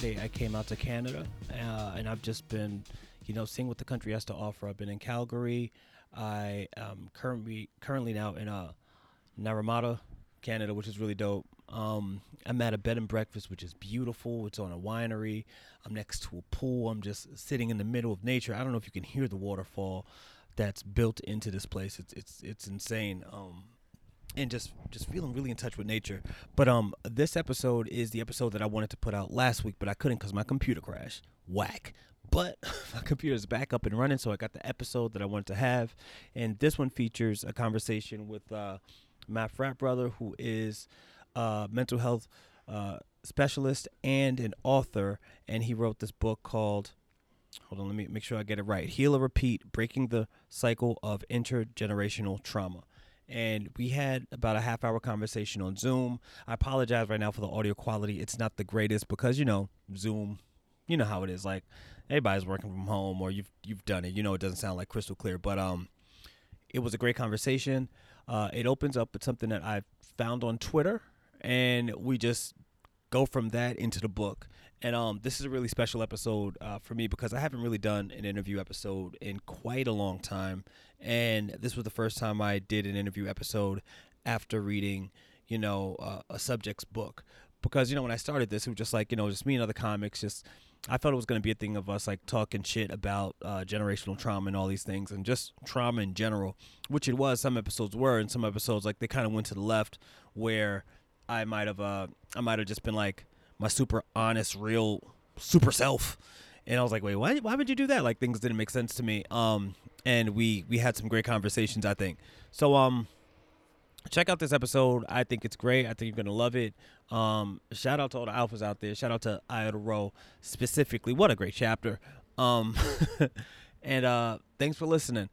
Friday, I came out to Canada, uh, and I've just been, you know, seeing what the country has to offer. I've been in Calgary. I am currently currently now in uh, Naramata, Canada, which is really dope. Um, I'm at a bed and breakfast, which is beautiful. It's on a winery. I'm next to a pool. I'm just sitting in the middle of nature. I don't know if you can hear the waterfall that's built into this place. It's it's it's insane. Um, and just just feeling really in touch with nature. But um, this episode is the episode that I wanted to put out last week, but I couldn't because my computer crashed. Whack. But my computer's back up and running, so I got the episode that I wanted to have, and this one features a conversation with uh, my frat brother, who is a mental health uh, specialist and an author, and he wrote this book called. Hold on, let me make sure I get it right. Heal or Repeat Breaking the Cycle of Intergenerational Trauma and we had about a half hour conversation on Zoom. I apologize right now for the audio quality. It's not the greatest because you know Zoom, you know how it is. Like everybody's working from home or you've you've done it. You know it doesn't sound like crystal clear, but um, it was a great conversation. Uh, it opens up with something that I found on Twitter, and we just go from that into the book. And um, this is a really special episode uh, for me because I haven't really done an interview episode in quite a long time, and this was the first time I did an interview episode after reading, you know, uh, a subject's book. Because you know when I started this, it was just like you know just me and other comics. Just I thought it was going to be a thing of us like talking shit about uh, generational trauma and all these things, and just trauma in general, which it was. Some episodes were, and some episodes like they kind of went to the left, where I might have uh I might have just been like my super honest, real, super self. And I was like, wait, why, why would you do that? Like things didn't make sense to me. Um, and we we had some great conversations, I think. So um, check out this episode. I think it's great. I think you're gonna love it. Um, shout out to all the alphas out there. Shout out to Iota Rho specifically. What a great chapter. Um, and uh, thanks for listening.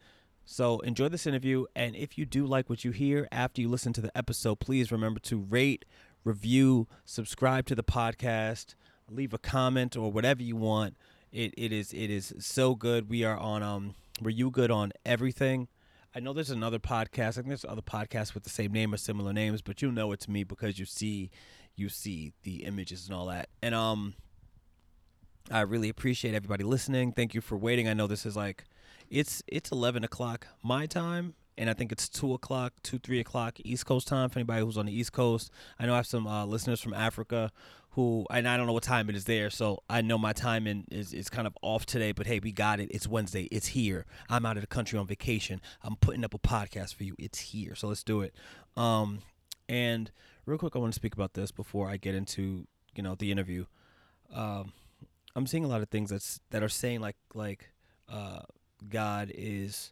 So enjoy this interview, and if you do like what you hear after you listen to the episode, please remember to rate, review, subscribe to the podcast, leave a comment or whatever you want. It it is it is so good. We are on um were you good on everything. I know there's another podcast. I think there's other podcasts with the same name or similar names, but you know it's me because you see you see the images and all that. And um I really appreciate everybody listening. Thank you for waiting. I know this is like it's it's eleven o'clock my time and I think it's two o'clock, two three o'clock East Coast time for anybody who's on the East Coast. I know I have some uh, listeners from Africa who, and I don't know what time it is there, so I know my timing is is kind of off today. But hey, we got it. It's Wednesday. It's here. I'm out of the country on vacation. I'm putting up a podcast for you. It's here, so let's do it. Um, and real quick, I want to speak about this before I get into you know the interview. Um, I'm seeing a lot of things that's that are saying like like uh, God is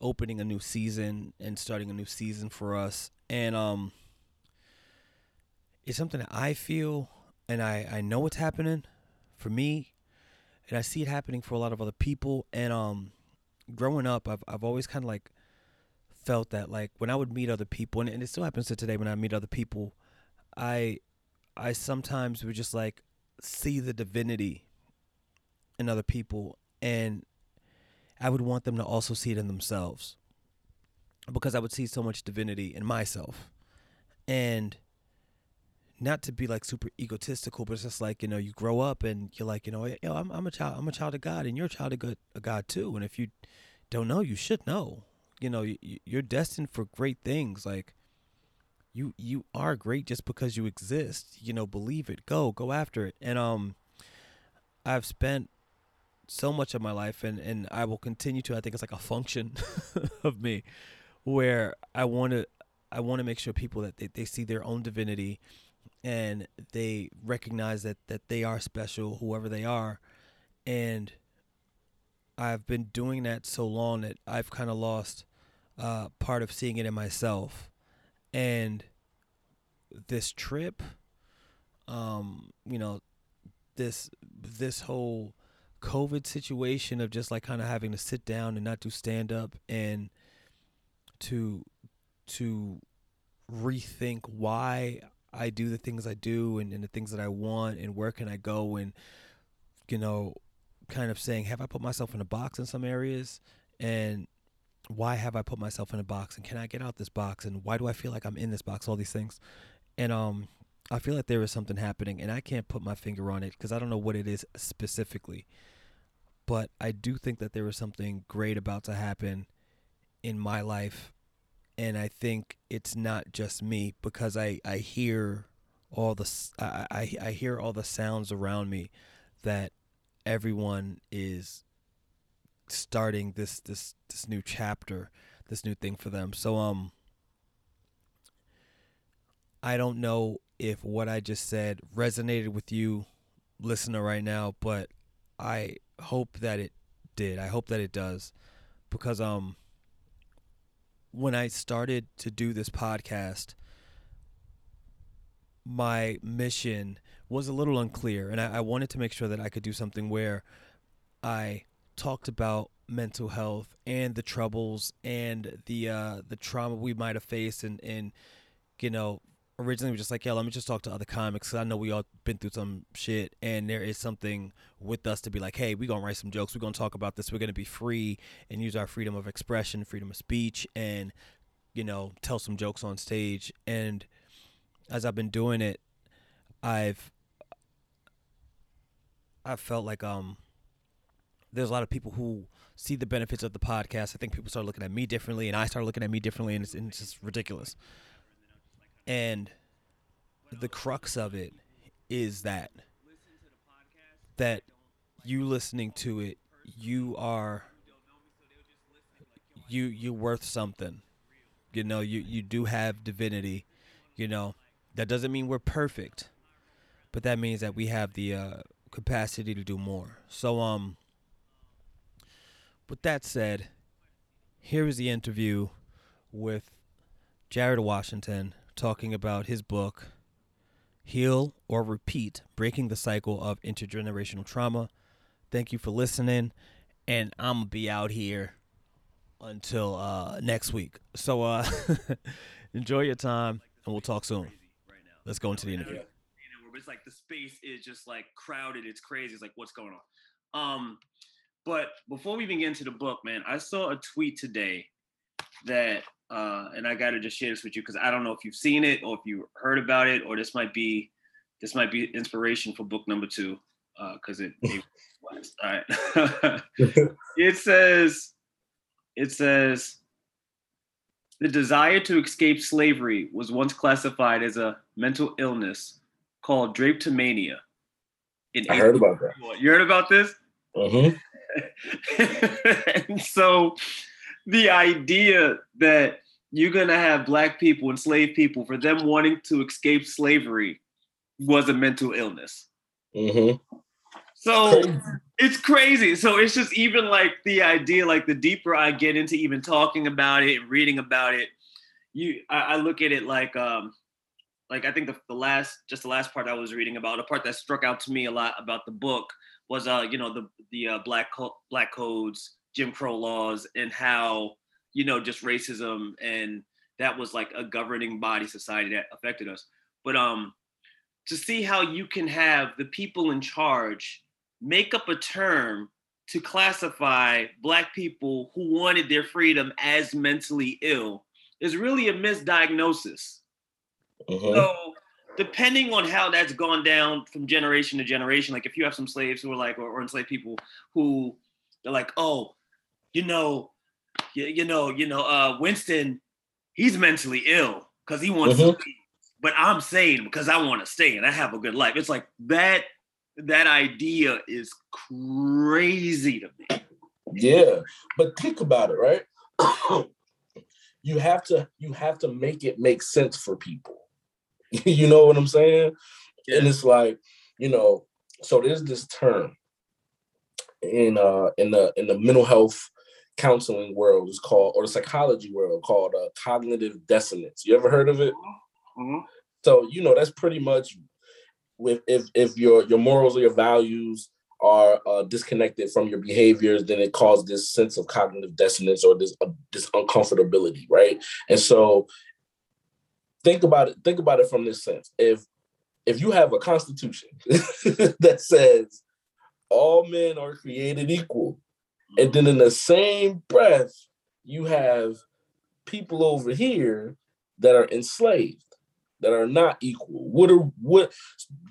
opening a new season and starting a new season for us. And um it's something that I feel and I, I know what's happening for me and I see it happening for a lot of other people. And um growing up I've I've always kinda like felt that like when I would meet other people and, and it still happens to today when I meet other people, I I sometimes would just like see the divinity in other people and I would want them to also see it in themselves because I would see so much divinity in myself. And not to be like super egotistical, but it's just like, you know, you grow up and you're like, you know, yo, I'm, I'm a child, I'm a child of God and you're a child of God, of God too. And if you don't know, you should know, you know, you, you're destined for great things. Like you, you are great just because you exist, you know, believe it, go, go after it. And, um, I've spent so much of my life and and I will continue to I think it's like a function of me where I want to I want to make sure people that they, they see their own divinity and they recognize that that they are special whoever they are. And I've been doing that so long that I've kind of lost uh, part of seeing it in myself. And this trip um you know this this whole COVID situation of just like kind of having to sit down and not do stand up and to to rethink why I do the things I do and, and the things that I want and where can I go and you know kind of saying have I put myself in a box in some areas? And why have I put myself in a box? And can I get out this box? And why do I feel like I'm in this box? All these things. And um, I feel like there is something happening, and I can't put my finger on it because I don't know what it is specifically. But I do think that there is something great about to happen in my life, and I think it's not just me because I I hear all the I I, I hear all the sounds around me that everyone is starting this this this new chapter, this new thing for them. So um I don't know if what I just said resonated with you listener right now, but I hope that it did. I hope that it does because um when I started to do this podcast my mission was a little unclear and I, I wanted to make sure that I could do something where I talked about mental health and the troubles and the uh, the trauma we might have faced and and you know originally were just like yeah let me just talk to other comics because I know we all been through some shit and there is something with us to be like hey we're gonna write some jokes we're gonna talk about this we're gonna be free and use our freedom of expression freedom of speech and you know tell some jokes on stage and as I've been doing it I've I felt like um there's a lot of people who see the benefits of the podcast. I think people start looking at me differently, and I start looking at me differently, and it's, and it's just ridiculous. And the crux of it is that that you listening to it, you are you you worth something. You know, you you do have divinity. You know, that doesn't mean we're perfect, but that means that we have the uh, capacity to do more. So um with that said, here is the interview with Jared Washington talking about his book, Heal or Repeat Breaking the Cycle of Intergenerational Trauma. Thank you for listening, and I'm going to be out here until uh, next week. So uh, enjoy your time, and we'll talk soon. Let's go into the interview. It's like the space is just like crowded. It's crazy. It's like, what's going on? Um, but before we even get into the book, man, I saw a tweet today that, uh, and I got to just share this with you because I don't know if you've seen it or if you heard about it, or this might be this might be inspiration for book number two because uh, it, it all right. it says, it says, the desire to escape slavery was once classified as a mental illness called drapetomania. I heard about that. You heard about this? Mm-hmm. and so the idea that you're going to have black people, enslaved people, for them wanting to escape slavery was a mental illness. Mm-hmm. So it's crazy. So it's just even like the idea, like the deeper I get into even talking about it and reading about it, you I, I look at it like um like I think the, the last just the last part I was reading about, a part that struck out to me a lot about the book was uh you know the the uh, black co- black codes, Jim Crow laws, and how you know just racism and that was like a governing body society that affected us. But um to see how you can have the people in charge make up a term to classify black people who wanted their freedom as mentally ill is really a misdiagnosis. Mm-hmm. So depending on how that's gone down from generation to generation, like if you have some slaves who are like, or, or enslaved people who they're like, oh, you know, you, you know, you know, uh, Winston, he's mentally ill because he wants mm-hmm. to leave, but I'm saying because I want to stay and I have a good life. It's like that. That idea is crazy to me. Yeah, but think about it, right? you have to you have to make it make sense for people you know what I'm saying? Yeah. And it's like, you know, so there's this term in uh in the in the mental health counseling world is called or the psychology world called uh, cognitive dissonance. You ever heard of it? Mm-hmm. So you know that's pretty much with if if your your morals or your values are uh, disconnected from your behaviors, then it causes this sense of cognitive dissonance or this uh, this uncomfortability, right? And so think about it think about it from this sense if if you have a constitution that says all men are created equal and then in the same breath you have people over here that are enslaved that are not equal? What are what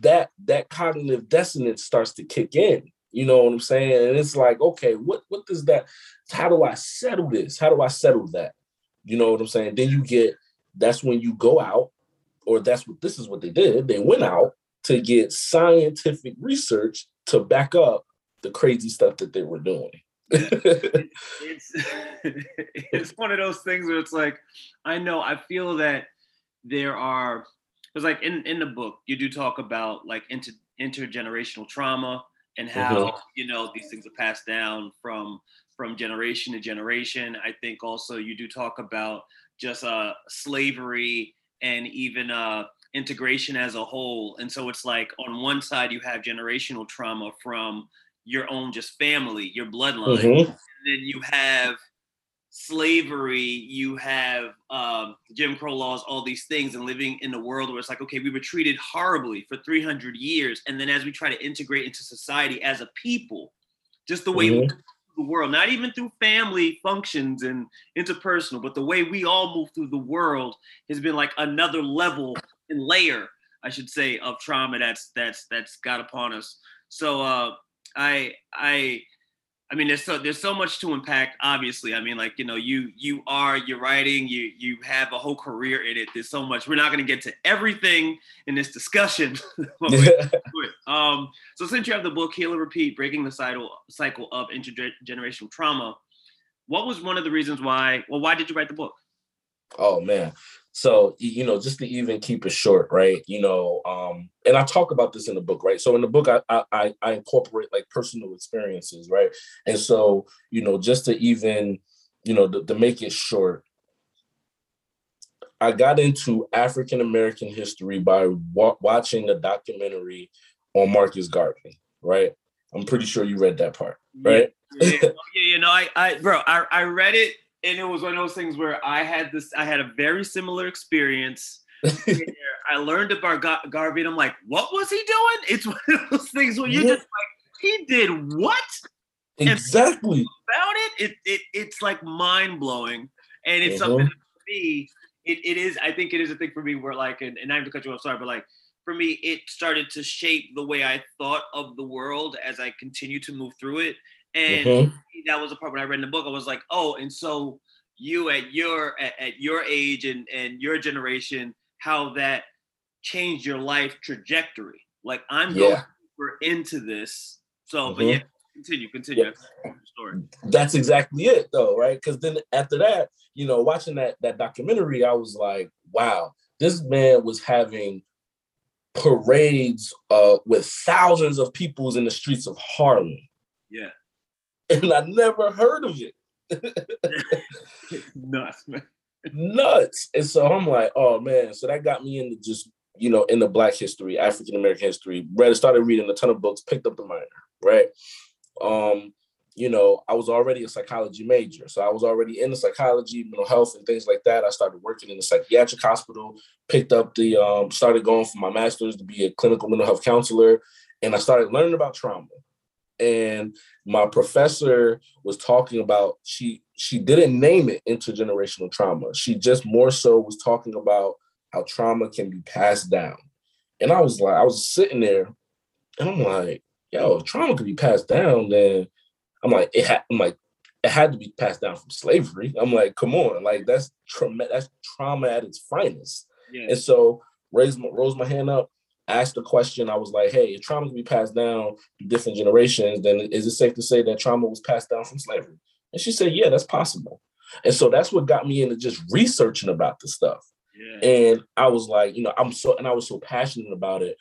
that that cognitive dissonance starts to kick in. You know what I'm saying? And it's like, okay, what what does that? How do I settle this? How do I settle that? You know what I'm saying? Then you get that's when you go out, or that's what this is what they did. They went out to get scientific research to back up the crazy stuff that they were doing. it's it's one of those things where it's like I know I feel that there are because like in in the book you do talk about like inter, intergenerational trauma and how mm-hmm. you know these things are passed down from from generation to generation. I think also you do talk about just uh slavery and even uh integration as a whole. And so it's like on one side you have generational trauma from your own just family, your bloodline. Mm-hmm. then you have slavery, you have um, Jim Crow laws, all these things, and living in a world where it's like, okay, we were treated horribly for 300 years. And then as we try to integrate into society as a people, just the way mm-hmm. the world, not even through family functions and interpersonal, but the way we all move through the world has been like another level and layer, I should say, of trauma that's that's that's got upon us. So uh, I I I mean, there's so there's so much to unpack. Obviously, I mean, like you know, you you are you're writing, you you have a whole career in it. There's so much. We're not going to get to everything in this discussion. um, so since you have the book "Heal and Repeat: Breaking the Cycle Cycle of Intergenerational Trauma," what was one of the reasons why? Well, why did you write the book? Oh man, so, you know, just to even keep it short, right? You know, um, and I talk about this in the book, right? So in the book, I I, I incorporate like personal experiences, right? And so, you know, just to even, you know, to, to make it short, I got into African American history by wa- watching a documentary on Marcus Garvey, right? I'm pretty sure you read that part, right? Yeah, yeah, yeah you know, I, I, bro, I, I read it and it was one of those things where I had this, I had a very similar experience. I learned about Gar- Garvey, and I'm like, what was he doing? It's one of those things where you're yeah. just like, he did what? Exactly. about it, it, it, it's like mind blowing, and it's uh-huh. something for me. It, it is. I think it is a thing for me where like, and, and I'm to cut you off. Sorry, but like for me, it started to shape the way I thought of the world as I continued to move through it. And mm-hmm. that was a part when I read in the book. I was like, oh, and so you at your at, at your age and and your generation, how that changed your life trajectory. Like I'm yeah. going into this. So, mm-hmm. but yeah, continue, continue. Yeah. Story. That's exactly it, though, right? Because then after that, you know, watching that that documentary, I was like, wow, this man was having parades uh, with thousands of peoples in the streets of Harlem. Yeah and I never heard of it. Nuts, man. Nuts. And so I'm like, oh man. So that got me into just, you know, in the black history, African American history. Read started reading a ton of books, picked up the minor, right? Um, you know, I was already a psychology major. So I was already into psychology, mental health, and things like that. I started working in a psychiatric hospital, picked up the um, started going for my master's to be a clinical mental health counselor, and I started learning about trauma and my professor was talking about she she didn't name it intergenerational trauma. She just more so was talking about how trauma can be passed down. And i was like i was sitting there and i'm like yo if trauma could be passed down then i'm like it had i'm like it had to be passed down from slavery. I'm like come on like that's trauma that's trauma at its finest. Yeah. and so raised my, rose my hand up asked the question, I was like, hey, if trauma can be passed down to different generations, then is it safe to say that trauma was passed down from slavery? And she said, yeah, that's possible. And so that's what got me into just researching about the stuff. Yeah. And I was like, you know, I'm so, and I was so passionate about it,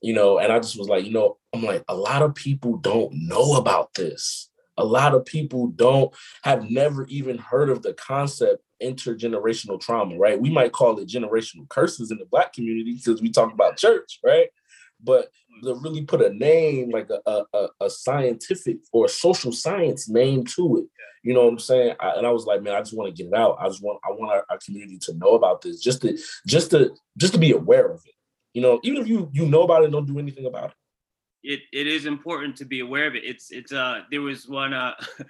you know, and I just was like, you know, I'm like, a lot of people don't know about this. A lot of people don't have never even heard of the concept intergenerational trauma, right? We might call it generational curses in the black community because we talk about church, right? But to really put a name like a, a, a scientific or a social science name to it, you know what I'm saying? I, and I was like, man, I just want to get it out. I just want I want our, our community to know about this, just to just to just to be aware of it. You know, even if you you know about it, don't do anything about it. It it is important to be aware of it. It's it's uh there was one uh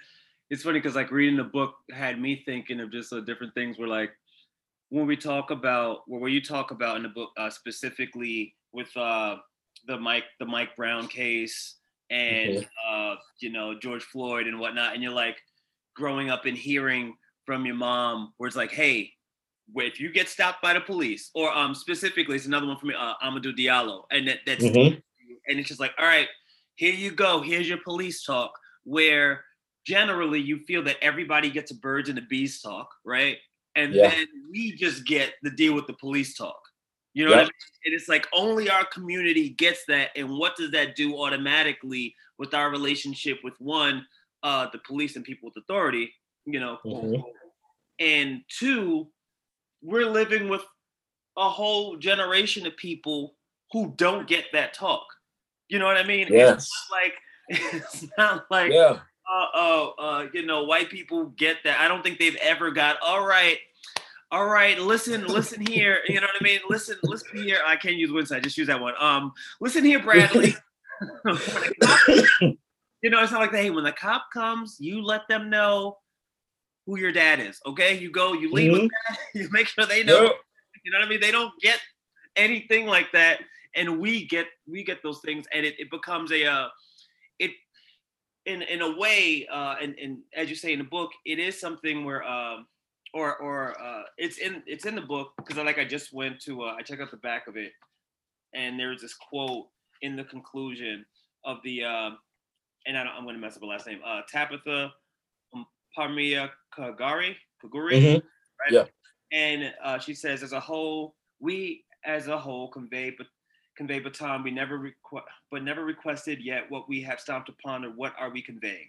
it's funny because like reading the book had me thinking of just uh, different things where like when we talk about where you talk about in the book uh, specifically with uh, the Mike the Mike Brown case and mm-hmm. uh, you know George Floyd and whatnot, and you're like growing up and hearing from your mom where it's like, hey, if you get stopped by the police, or um specifically, it's another one from me, uh, Amadou Diallo, and that that's mm-hmm. and it's just like, all right, here you go, here's your police talk, where generally you feel that everybody gets a birds and the bees talk, right? And yeah. then we just get the deal with the police talk. You know yep. what I mean? And it's like only our community gets that. And what does that do automatically with our relationship with one, uh, the police and people with authority, you know, mm-hmm. and two, we're living with a whole generation of people who don't get that talk. You know what I mean? Yes. It's not like it's not like yeah. Uh, uh, uh, you know, white people get that. I don't think they've ever got all right all right, listen, listen here. You know what I mean? Listen, listen here. I can't use Winside, just use that one. Um, listen here, Bradley. you know, it's not like that. Hey, when the cop comes, you let them know who your dad is. Okay, you go, you leave mm-hmm. with that. You make sure they know. Yep. You know what I mean? They don't get anything like that, and we get we get those things, and it, it becomes a uh, it in in a way, uh, and and as you say in the book, it is something where um or or uh, it's in it's in the book because I like I just went to uh, I checked out the back of it, and there's this quote in the conclusion of the uh, and I am going to mess up the last name uh, Tabitha Parmia Kagari Kaguri, mm-hmm. right? Yeah, and uh, she says as a whole we as a whole convey but convey baton we never requ- but never requested yet what we have stomped upon or what are we conveying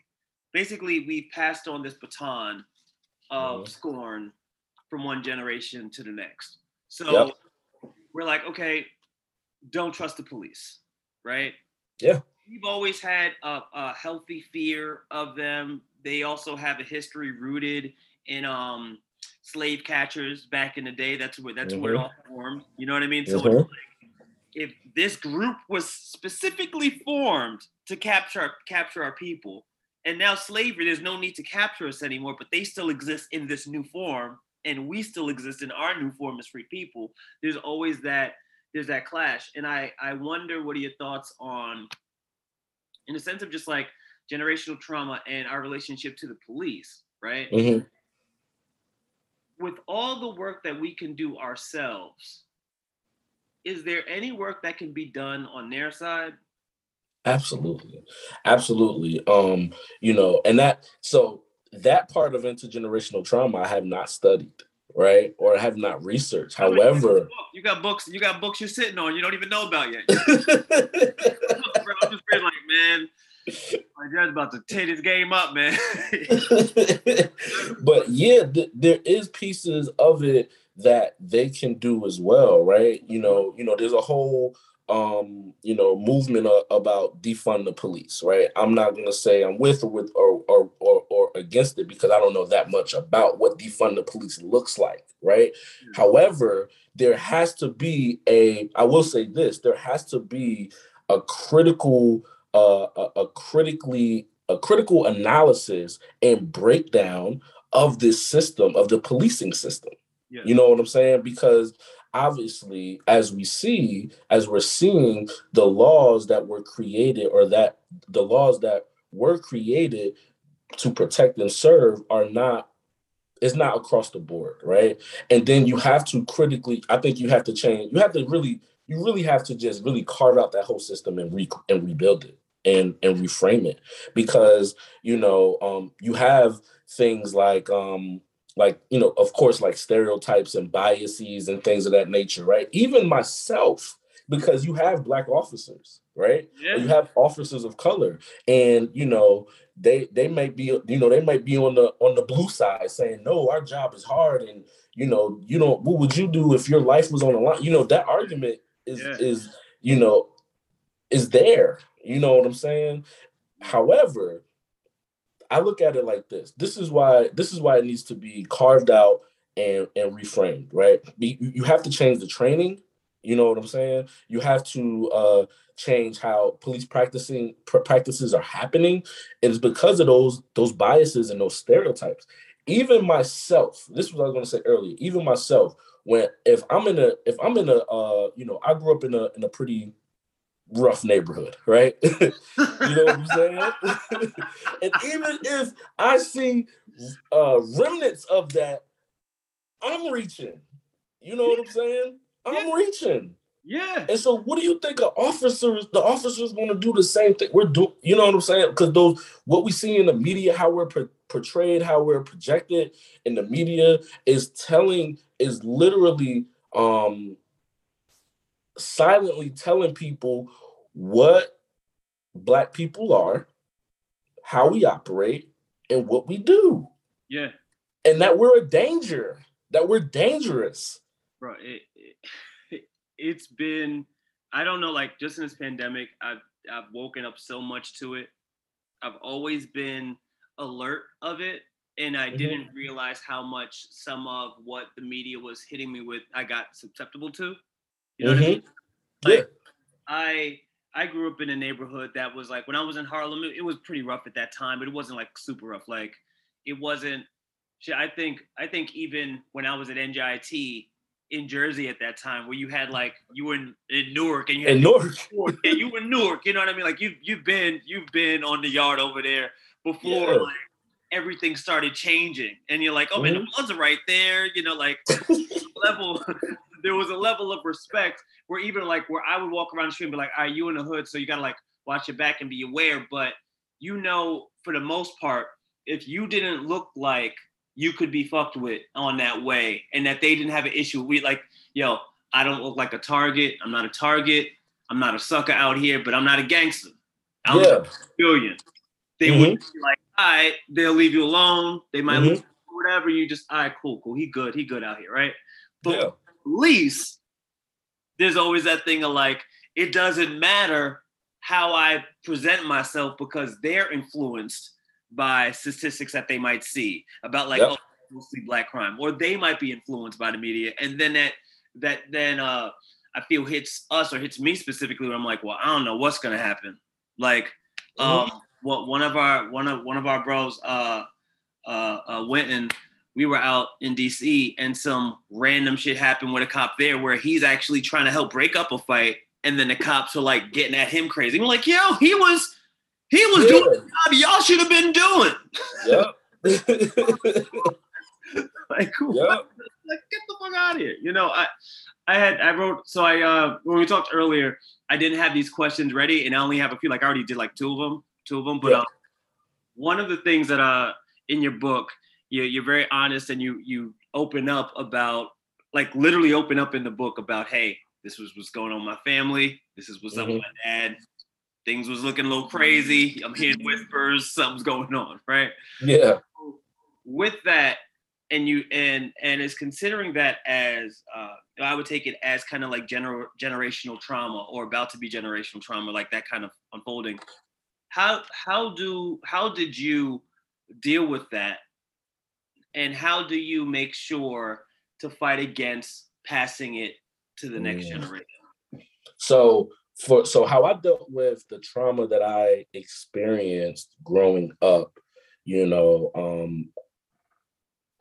basically we've passed on this baton of mm-hmm. scorn from one generation to the next. So yep. we're like, okay, don't trust the police, right? Yeah. We've always had a, a healthy fear of them. They also have a history rooted in um, slave catchers back in the day. That's where that's mm-hmm. where it all formed. You know what I mean? So mm-hmm. like, if this group was specifically formed to capture capture our people, and now slavery, there's no need to capture us anymore, but they still exist in this new form, and we still exist in our new form as free people. There's always that there's that clash, and I I wonder what are your thoughts on, in the sense of just like generational trauma and our relationship to the police, right? Mm-hmm. With all the work that we can do ourselves, is there any work that can be done on their side Absolutely. Absolutely. Um, you know, and that so that part of intergenerational trauma I have not studied, right? Or have not researched. However, you got books, you got books you're sitting on, you don't even know about yet. I'm just like, man, my dad's about to tear this game up, man. but yeah, th- there is pieces of it that they can do as well, right? You know, you know, there's a whole um you know movement uh, about defund the police right i'm not going to say i'm with or with or, or or or against it because i don't know that much about what defund the police looks like right mm-hmm. however there has to be a i will say this there has to be a critical uh a, a critically a critical analysis and breakdown of this system of the policing system you know what i'm saying? Because obviously as we see as we're seeing the laws that were created or that the laws that were created to protect and serve are not it's not across the board right? And then you have to critically i think you have to change you have to really you really have to just really carve out that whole system and re and rebuild it and and reframe it. Because you know um you have things like um like you know of course like stereotypes and biases and things of that nature right even myself because you have black officers right yeah. you have officers of color and you know they they might be you know they might be on the on the blue side saying no our job is hard and you know you know what would you do if your life was on the line you know that argument is yeah. is you know is there you know what i'm saying however I look at it like this. This is why this is why it needs to be carved out and and reframed, right? You have to change the training. You know what I'm saying? You have to uh, change how police practicing pr- practices are happening. It is because of those those biases and those stereotypes. Even myself, this was I was going to say earlier. Even myself, when if I'm in a if I'm in a uh you know I grew up in a in a pretty rough neighborhood, right? you know what I'm saying? and even if I see uh remnants of that, I'm reaching. You know what I'm saying? I'm yeah. reaching. Yeah. And so, what do you think? An officer, the officer's going to do the same thing. We're doing, you know what I'm saying? Because those, what we see in the media, how we're portrayed, how we're projected in the media, is telling, is literally, um, silently telling people what black people are, how we operate, and what we do. Yeah. And that we're a danger. That we're dangerous. Bro, it, it's been I don't know, like just in this pandemic, I've I've woken up so much to it. I've always been alert of it, and I mm-hmm. didn't realize how much some of what the media was hitting me with I got susceptible to. You know mm-hmm. what I mean? Mm-hmm. Like, yeah. I I grew up in a neighborhood that was like when I was in Harlem, it, was pretty rough at that time, but it wasn't like super rough. Like it wasn't. I think I think even when I was at NJIT, in Jersey at that time where you had like you were in, in Newark and you had in Newark. Newark. yeah, you were in Newark. You know what I mean? Like you've you've been you've been on the yard over there before yeah. like, everything started changing, and you're like, oh man, mm-hmm. the bloods are right there. You know, like level. there was a level of respect where even like where I would walk around the street and be like, "Are you in the hood?" So you gotta like watch your back and be aware. But you know, for the most part, if you didn't look like you could be fucked with on that way and that they didn't have an issue. We like, yo, I don't look like a target. I'm not a target. I'm not a sucker out here, but I'm not a gangster. I'm yeah. a billion. They mm-hmm. would be like, all right, they'll leave you alone. They might mm-hmm. leave whatever. You just, all right, cool, cool. He good. He good out here, right? But yeah. at least there's always that thing of like, it doesn't matter how I present myself because they're influenced by statistics that they might see about like yep. oh, mostly black crime, or they might be influenced by the media, and then that that then uh, I feel hits us or hits me specifically when I'm like, well, I don't know what's gonna happen. Like, um, mm-hmm. What one of our one of one of our bros uh, uh, uh, went and we were out in DC and some random shit happened with a cop there where he's actually trying to help break up a fight, and then the cops are like getting at him crazy. we're like, yo, he was he was yeah. doing the job y'all should have been doing. Yep. like, yep. like, get the fuck out of here. You know, I I had I wrote so I uh when we talked earlier, I didn't have these questions ready, and I only have a few. Like I already did like two of them, two of them. But uh, one of the things that uh in your book, you you're very honest and you you open up about like literally open up in the book about hey, this was what's going on my family. This is what's mm-hmm. up with my dad things was looking a little crazy. I'm hearing whispers, something's going on, right? Yeah. With that, and you and and is considering that as uh, I would take it as kind of like gener- generational trauma or about to be generational trauma, like that kind of unfolding. How how do how did you deal with that, and how do you make sure to fight against passing it to the next mm. generation? So for so how I dealt with the trauma that I experienced growing up, you know, um,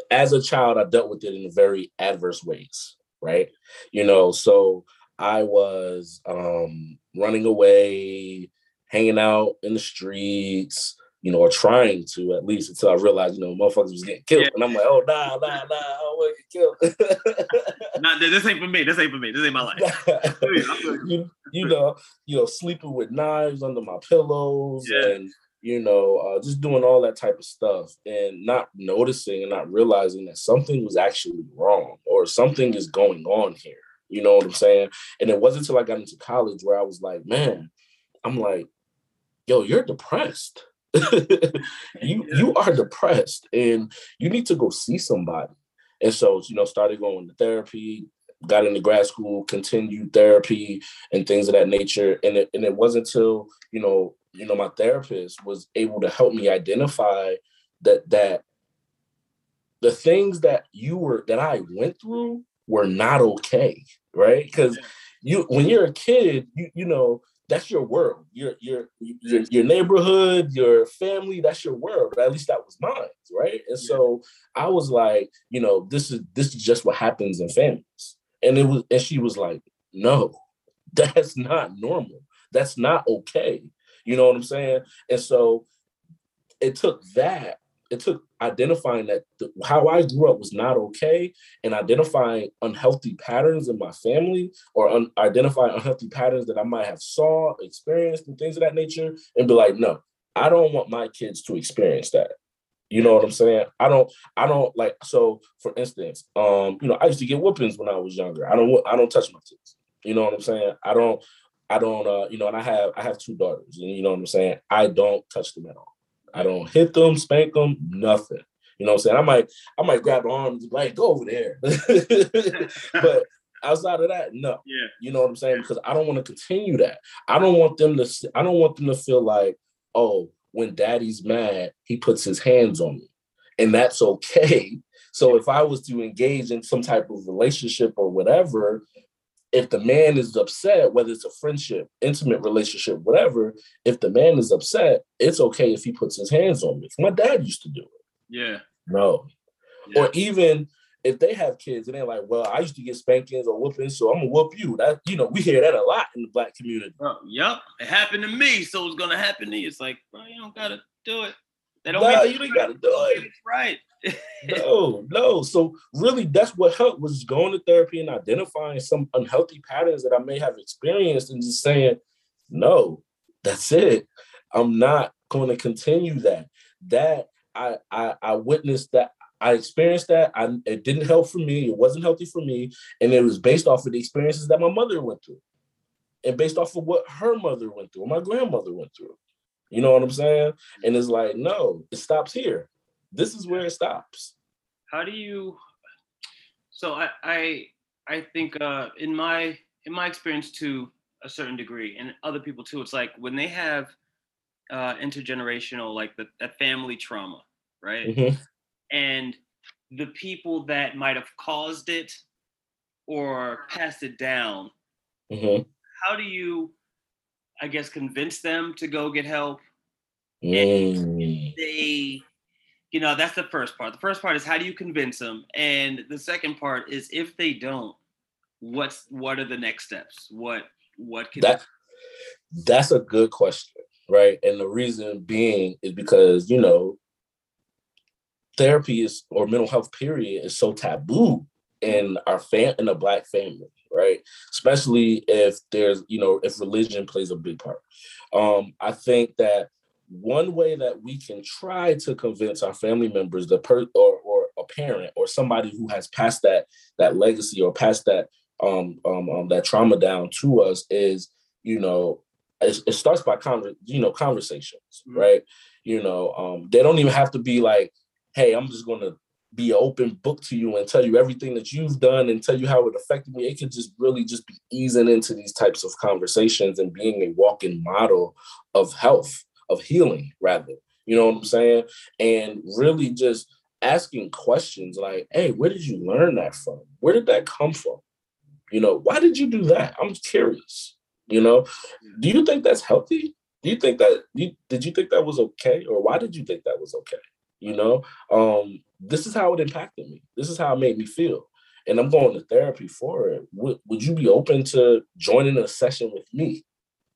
as a child, I dealt with it in very adverse ways, right? You know, so I was um, running away, hanging out in the streets, you know, or trying to at least until I realized, you know, motherfuckers was getting killed. Yeah. And I'm like, oh nah, nah, nah, I don't want to get killed. nah, this ain't for me. This ain't for me. This ain't my life. you, you know, you know, sleeping with knives under my pillows yeah. and you know, uh, just doing all that type of stuff and not noticing and not realizing that something was actually wrong or something is going on here. You know what I'm saying? And it wasn't until I got into college where I was like, man, I'm like, yo, you're depressed you you are depressed and you need to go see somebody. And so, you know, started going to therapy, got into grad school, continued therapy and things of that nature. And it and it wasn't until, you know, you know, my therapist was able to help me identify that that the things that you were that I went through were not okay, right? Because you when you're a kid, you you know, that's your world. Your your your your neighborhood, your family, that's your world. At least that was mine, right? And yeah. so I was like, you know, this is this is just what happens in families. And it was and she was like, no, that's not normal. That's not okay. You know what I'm saying? And so it took that it took identifying that the, how I grew up was not okay and identifying unhealthy patterns in my family or un, identifying unhealthy patterns that I might have saw, experienced, and things of that nature, and be like, no, I don't want my kids to experience that. You know what I'm saying? I don't, I don't like. So, for instance, um, you know, I used to get whoopings when I was younger. I don't, I don't touch my kids. You know what I'm saying? I don't, I don't, uh, you know, and I have, I have two daughters, and you know what I'm saying. I don't touch them at all. I don't hit them, spank them, nothing. You know what I'm saying? I might I might grab the arms like go over there. but outside of that, no. Yeah. You know what I'm saying? Because I don't want to continue that. I don't want them to I don't want them to feel like, oh, when daddy's mad, he puts his hands on me. And that's okay. So if I was to engage in some type of relationship or whatever, if the man is upset, whether it's a friendship, intimate relationship, whatever, if the man is upset, it's okay if he puts his hands on me. My dad used to do it. Yeah. No. Yeah. Or even if they have kids and they're like, well, I used to get spankings or whoopings, so I'm gonna whoop you. That you know, we hear that a lot in the black community. Oh, yep, it happened to me, so it's gonna happen to you. It's like, bro, you don't gotta do it. They don't. Nah, you ain't gotta do it. Right. no, no. So really, that's what helped was going to therapy and identifying some unhealthy patterns that I may have experienced, and just saying, no, that's it. I'm not going to continue that. That I I, I witnessed that. I experienced that. I, it didn't help for me. It wasn't healthy for me, and it was based off of the experiences that my mother went through, and based off of what her mother went through, my grandmother went through. You know what I'm saying? And it's like, no, it stops here. This is where it stops. How do you? So I I I think uh, in my in my experience to a certain degree, and other people too, it's like when they have uh, intergenerational, like the, that family trauma, right? Mm-hmm. And the people that might have caused it or passed it down, mm-hmm. how do you, I guess, convince them to go get help? Mm. they you know, that's the first part. The first part is how do you convince them, and the second part is if they don't, what's what are the next steps? What what can that? That's a good question, right? And the reason being is because you know, therapy is or mental health period is so taboo in our fam in a black family, right? Especially if there's you know if religion plays a big part. Um, I think that one way that we can try to convince our family members the per or, or a parent or somebody who has passed that that legacy or passed that um, um, um that trauma down to us is you know it, it starts by con- you know conversations mm-hmm. right you know um they don't even have to be like hey i'm just gonna be an open book to you and tell you everything that you've done and tell you how it affected me. It could just really just be easing into these types of conversations and being a walking model of health of healing rather. You know what i'm saying? And really just asking questions like hey where did you learn that from? Where did that come from? You know why did you do that? I'm curious. You know? Do you think that's healthy? Do you think that you, did you think that was okay? Or why did you think that was okay? You know? Um this is how it impacted me this is how it made me feel and i'm going to therapy for it would, would you be open to joining a session with me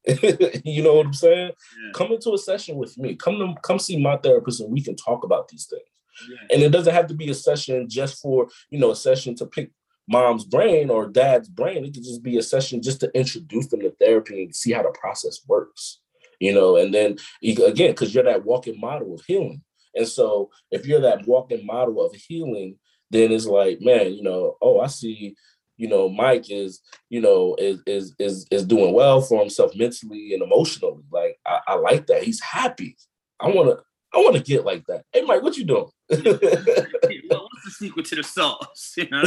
you know what I'm saying? Yeah. Come into a session with me. Come to come see my therapist and we can talk about these things. Yeah. And it doesn't have to be a session just for, you know, a session to pick mom's brain or dad's brain. It could just be a session just to introduce them to therapy and see how the process works. You know, and then again, because you're that walking model of healing. And so if you're that walking model of healing, then it's like, man, you know, oh, I see you know, Mike is, you know, is is is is doing well for himself mentally and emotionally. Like I, I like that. He's happy. I wanna I wanna get like that. Hey Mike, what you doing? well, what's the secret to the sauce? You know,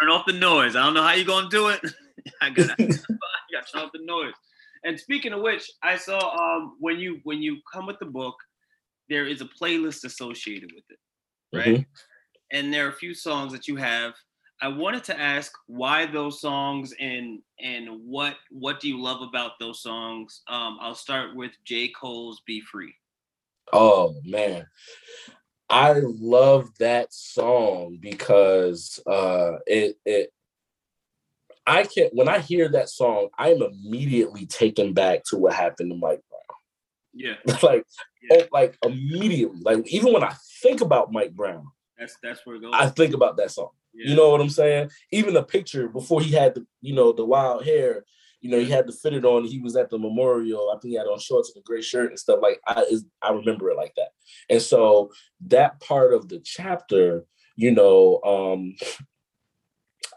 turn off the noise. I don't know how you're gonna do it. I gotta, I gotta turn off the noise. And speaking of which, I saw um when you when you come with the book, there is a playlist associated with it, right? Mm-hmm. And there are a few songs that you have I wanted to ask why those songs and and what what do you love about those songs? Um, I'll start with J. Cole's "Be Free." Oh man, I love that song because uh, it it I can't when I hear that song, I'm immediately taken back to what happened to Mike Brown. Yeah, like yeah. Oh, like immediately, like even when I think about Mike Brown, that's that's where it goes. I think about that song. Yeah. You know what I'm saying? Even the picture before he had the, you know, the wild hair, you know, he had the fitted on. He was at the memorial. I think he had on shorts and a gray shirt and stuff. Like I, is, I remember it like that. And so that part of the chapter, you know, um,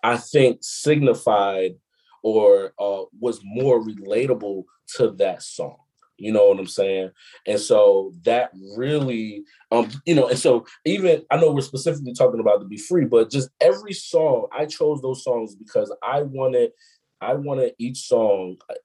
I think signified or uh, was more relatable to that song. You know what I'm saying? And so that really, um, you know, and so even I know we're specifically talking about to be free, but just every song I chose those songs because I wanted, I wanted each song uh,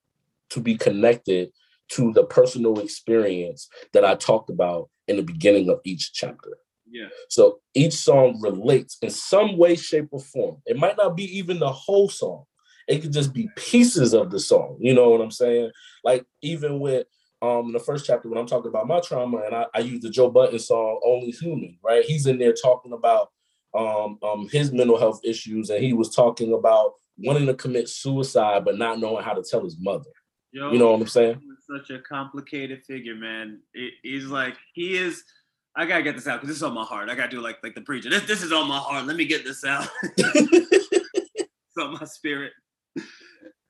to be connected to the personal experience that I talked about in the beginning of each chapter. Yeah. So each song relates in some way, shape, or form. It might not be even the whole song. It could just be pieces of the song. You know what I'm saying? Like even with um, in the first chapter when I'm talking about my trauma, and I, I use the Joe Budden song "Only Human." Right? He's in there talking about um, um, his mental health issues, and he was talking about wanting to commit suicide but not knowing how to tell his mother. Yo, you know what I'm saying? Such a complicated figure, man. It, he's like he is. I gotta get this out because this is on my heart. I gotta do like like the preacher. This this is on my heart. Let me get this out. it's on my spirit.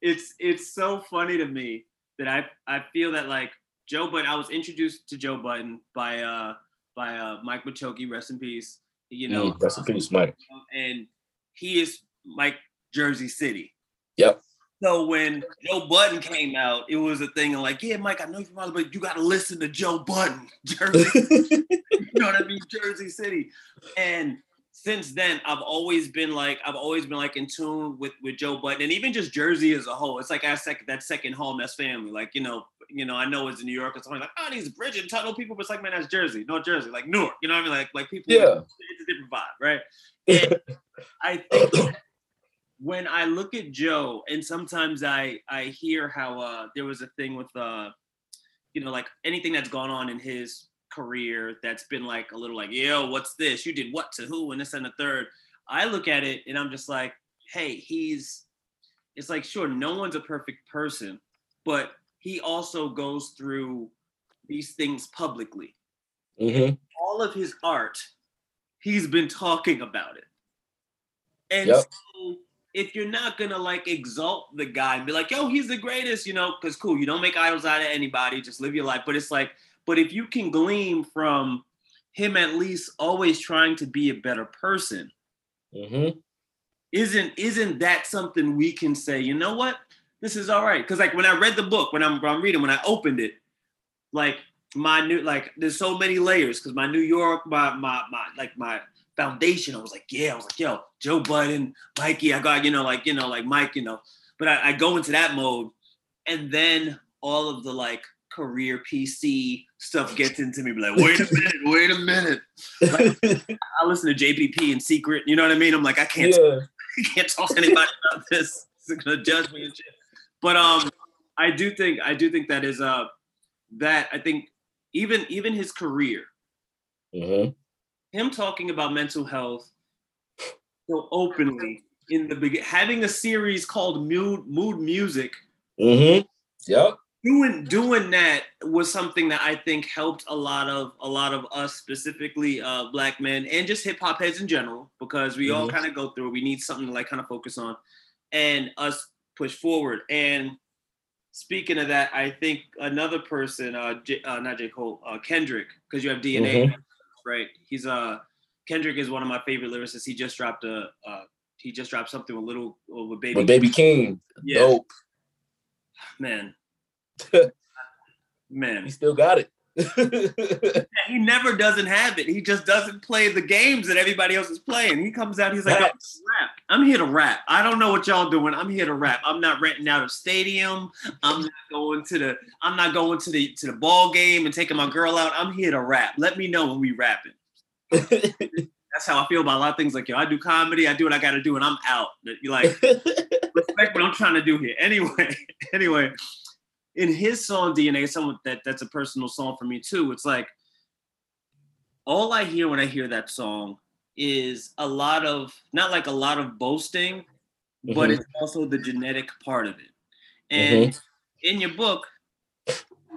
It's it's so funny to me that I I feel that like Joe Budden. I was introduced to Joe Budden by uh by uh Mike Machoke, rest in peace. You know, mm, rest in peace, Mike. And he is Mike Jersey City. Yep. So when Joe Budden came out, it was a thing of like, yeah, Mike, I know you're from but you got to listen to Joe Budden, Jersey. you know what I mean, Jersey City. And since then, I've always been like, I've always been like in tune with with Joe Budden, and even just Jersey as a whole. It's like second that second home, that's family. Like you know, you know, I know it's in New York or something like, oh, these bridge and tunnel people, but it's like, man, that's Jersey, North Jersey, like Newark. You know what I mean? Like like people. Yeah. It's a different vibe, right? And I think when I look at Joe, and sometimes I I hear how uh, there was a thing with uh, you know, like anything that's gone on in his career that's been like a little like, yo, what's this? You did what to who and this and the third. I look at it and I'm just like, hey, he's it's like sure, no one's a perfect person, but he also goes through these things publicly. Mm-hmm. All of his art, he's been talking about it. And yep. so if you're not gonna like exalt the guy and be like, yo, he's the greatest, you know, because cool, you don't make idols out of anybody, just live your life. But it's like, but if you can glean from him at least always trying to be a better person, mm-hmm. isn't isn't that something we can say, you know what? This is all right. Because like when I read the book, when I'm, when I'm reading, when I opened it, like my new like there's so many layers because my New York, my my my like my foundation. I was like, yeah, I was like, yo, Joe Budden, Mikey, I got, you know, like, you know, like Mike, you know, but I, I go into that mode and then all of the like career PC stuff gets into me. Be like, wait a minute, wait a minute. Like, I listen to JBP in secret. You know what I mean? I'm like, I can't, yeah. I can't talk to anybody about this. It's gonna judge me and shit. But um, I do think, I do think that is uh, that I think even even his career, mm-hmm him talking about mental health so openly in the beginning, having a series called Mood Mood Muzik. Mm-hmm. Yep. Doing doing that was something that I think helped a lot of a lot of us specifically uh, black men and just hip hop heads in general because we mm-hmm. all kind of go through. We need something to like kind of focus on and us push forward. And speaking of that, I think another person, uh, J, uh not J Cole, uh, Kendrick, because you have DNA. Mm-hmm right? He's uh Kendrick is one of my favorite lyricists. He just dropped a uh, he just dropped something with little with baby with Baby Keem. Yeah. Dope. Man. Man. He still got it. he never doesn't have it. He just doesn't play the games that everybody else is playing. He comes out, he's like, rap. Oh, I'm here to rap. I don't know what y'all doing. I'm here to rap. I'm not renting out a stadium. I'm not going to the I'm not going to the to the ball game and taking my girl out. I'm here to rap. Let me know when we rapping. That's how I feel about a lot of things. Like, yo, I do comedy, I do what I got to do, and I'm out. You like respect what I'm trying to do here. Anyway, anyway, in his song DNA, someone that that's a personal song for me too. It's like all I hear when I hear that song is a lot of not like a lot of boasting, mm-hmm. but it's also the genetic part of it. And mm-hmm. in your book, you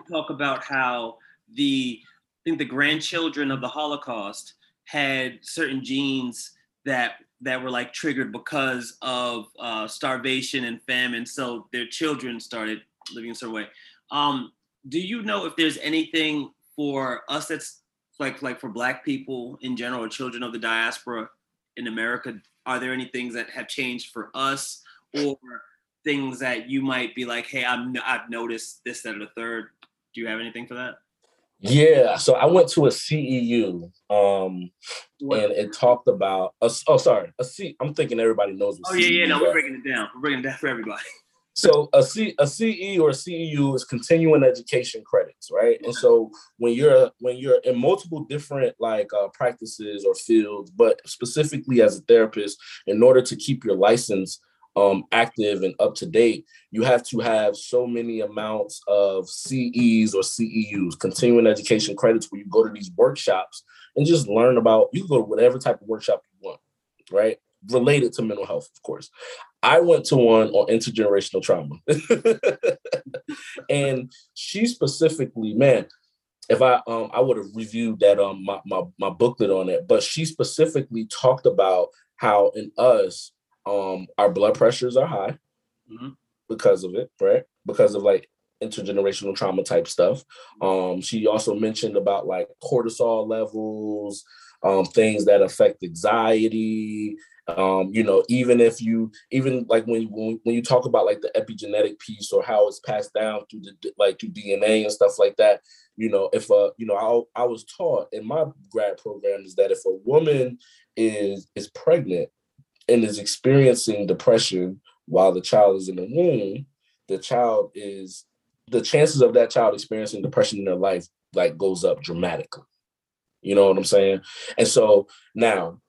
talk about how the I think the grandchildren of the Holocaust had certain genes that that were like triggered because of uh, starvation and famine. So their children started living a certain way. Um, do you know if there's anything for us that's like like for Black people in general or children of the diaspora in America? Are there any things that have changed for us, or things that you might be like, hey, I'm I've noticed this, that, or the third? Do you have anything for that? Yeah, so I went to a CEU, um, what? and it talked about. A, oh, sorry, a C. I'm thinking everybody knows. oh yeah, CEU yeah. No, we're breaking it down. We're breaking it down for everybody. So a C a CE or a CEU is continuing education credits, right? And so when you're when you're in multiple different like uh, practices or fields, but specifically as a therapist, in order to keep your license um, active and up to date, you have to have so many amounts of CEs or CEUs, continuing education credits, where you go to these workshops and just learn about. You go to whatever type of workshop you want, right? Related to mental health, of course. I went to one on intergenerational trauma, and she specifically, man, if I um I would have reviewed that um my, my my booklet on it, but she specifically talked about how in us um, our blood pressures are high mm-hmm. because of it, right? Because of like intergenerational trauma type stuff. Um, she also mentioned about like cortisol levels, um, things that affect anxiety. Um, you know, even if you, even like when when, when you talk about like the epigenetic piece or how it's passed down through the like through DNA and stuff like that. You know, if a you know, I I was taught in my grad program is that if a woman is is pregnant and is experiencing depression while the child is in the womb, the child is the chances of that child experiencing depression in their life like goes up dramatically. You know what I'm saying? And so now,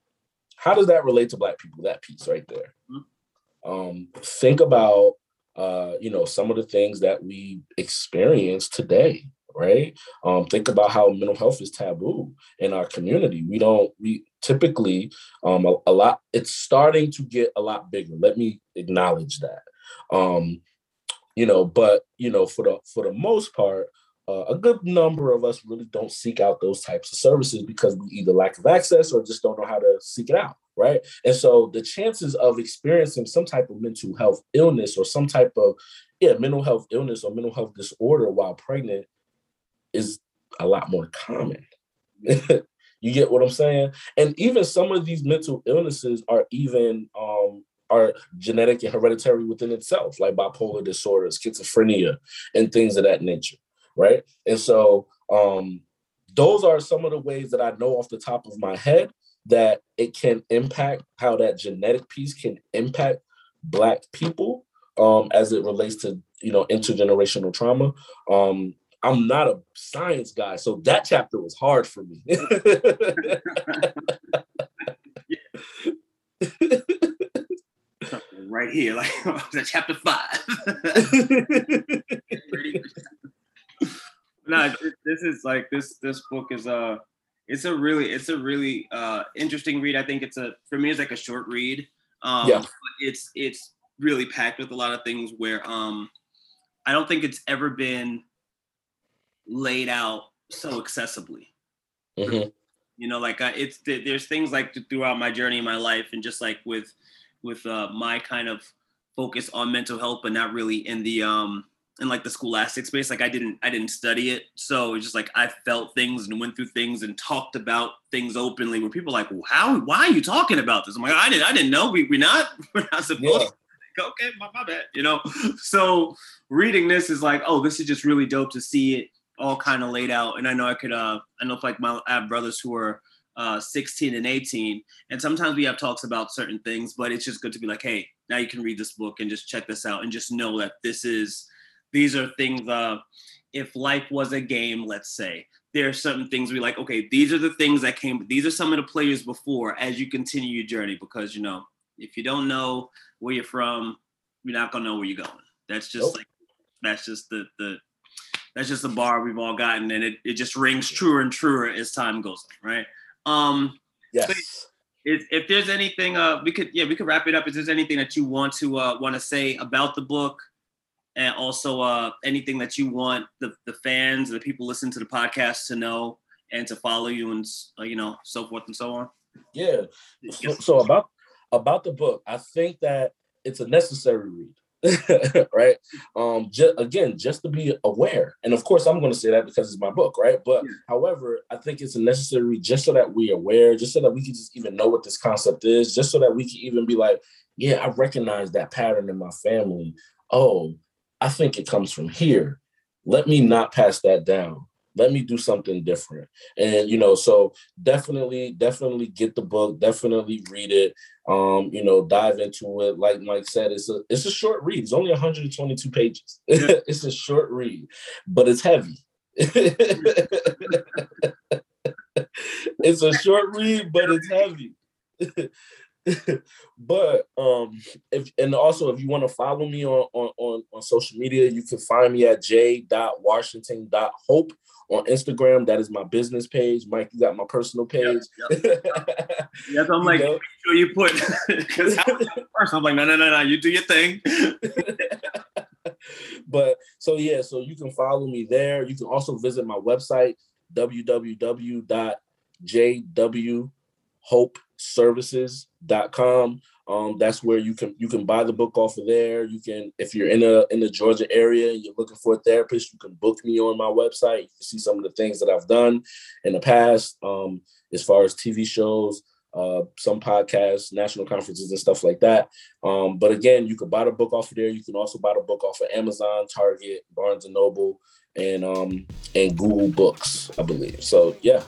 how does that relate to black people? That piece right there. Mm-hmm. Um, think about uh, you know, some of the things that we experience today right? Um, think about how mental health is taboo in our community. We don't, we typically, um, a, a lot, it's starting to get a lot bigger. Let me acknowledge that. Um, you know, but, you know, for the, for the most part, uh, a good number of us really don't seek out those types of services because we either lack of access or just don't know how to seek it out right and so the chances of experiencing some type of mental health illness or some type of yeah mental health illness or mental health disorder while pregnant is a lot more common. you get what I'm saying? And even some of these mental illnesses are even um, are genetic and hereditary within itself, like bipolar disorder, schizophrenia, and things of that nature, right? And so um, those are some of the ways that I know off the top of my head that it can impact how that genetic piece can impact Black people um, as it relates to you know intergenerational trauma. Um, I'm not a science guy, so that chapter was hard for me. right here, like chapter five. no, this is like this. This book is a. Uh, it's a really, it's a really uh, interesting read. I think it's a for me, it's like a short read. Um, yeah. It's it's really packed with a lot of things where um, I don't think it's ever been laid out so accessibly. Mm-hmm. You know, like uh, it's there's things like throughout my journey in my life, and just like with with uh, my kind of focus on mental health, but not really in the um in like the scholastic space. Like I didn't I didn't study it, so it's just like I felt things and went through things and talked about things openly. Where people like, well, how? Why are you talking about this? I'm like, I didn't I didn't know. We we not we're not supposed. Yeah. Okay, my, my bad. You know, so reading this is like, oh, this is just really dope to see it all kind of laid out. And I know I could, uh, I know if like my, I have brothers who are uh, 16 and 18, and sometimes we have talks about certain things, but it's just good to be like, hey, now you can read this book and just check this out and just know that this is, these are things, uh, if life was a game, let's say, there are certain things we like, okay, these are the things that came, these are some of the players before as you continue your journey because you know, if you don't know where you're from, you're not gonna know where you're going. That's just nope. like that's just the the that's just the bar we've all gotten and it, it just rings truer and truer as time goes on, right? Um yes. If, if there's anything uh we could yeah, we could wrap it up. If there's anything that you want to uh want to say about the book, and also uh, anything that you want the, the fans, the people listening to the podcast to know and to follow you and uh, you know so forth and so on. Yeah. So, so about about the book, I think that it's a necessary read. right um just again just to be aware and of course i'm going to say that because it's my book right but yeah. however i think it's a necessary just so that we're aware just so that we can just even know what this concept is just so that we can even be like yeah i recognize that pattern in my family oh I think it comes from here. Let me not pass that down. Let me do something different. And you know, so definitely, definitely get the book, definitely read it. Um, you know, dive into it. Like Mike said, it's a it's a short read. It's only 122 pages. It's a short read, but it's heavy. it's a short read, but it's heavy. but um if and also if you want to follow me on, on on on social media you can find me at j.washington.hope on Instagram. That is my business page. Mike, you got my personal page. Yep, yep. yes, I'm like, make sure you put because first I'm like, no, no, no, no, you do your thing. but so yeah, so you can follow me there. You can also visit my website, www.jwhopeservices.com. Um, that's where you can you can buy the book off of there. You can, if you're in a in the Georgia area and you're looking for a therapist, you can book me on my website. You can see some of the things that I've done in the past, um, as far as TV shows, uh, some podcasts, national conferences, and stuff like that. Um, but again, you can buy the book off of there. You can also buy the book off of Amazon, Target, Barnes and Noble, and um, and Google Books, I believe. So yeah,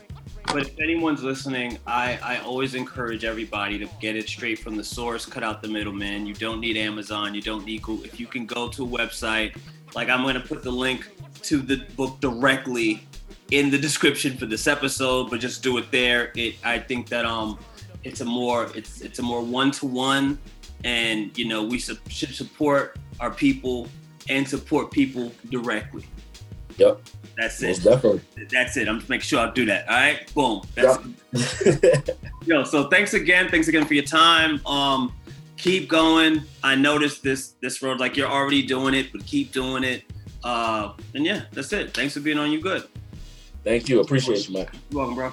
but if anyone's listening, I, I always encourage everybody to get it straight from the source, cut out the middleman. You don't need Amazon, you don't need Google. If you can go to a website, like I'm going to put the link to the book directly in the description for this episode, but just do it there. It I think that um it's a more it's it's a more one to one, and you know we su- should support our people and support people directly. Yep. That's Most it. Definitely. That's it. I'm just making sure I do that. All right. Boom. That's Yo, so thanks again. Thanks again for your time. Um, keep going. I noticed this this road, like you're already doing it, but keep doing it. Uh, and yeah, that's it. Thanks for being on. You good. Thank you. Appreciate you, man. You're welcome, bro.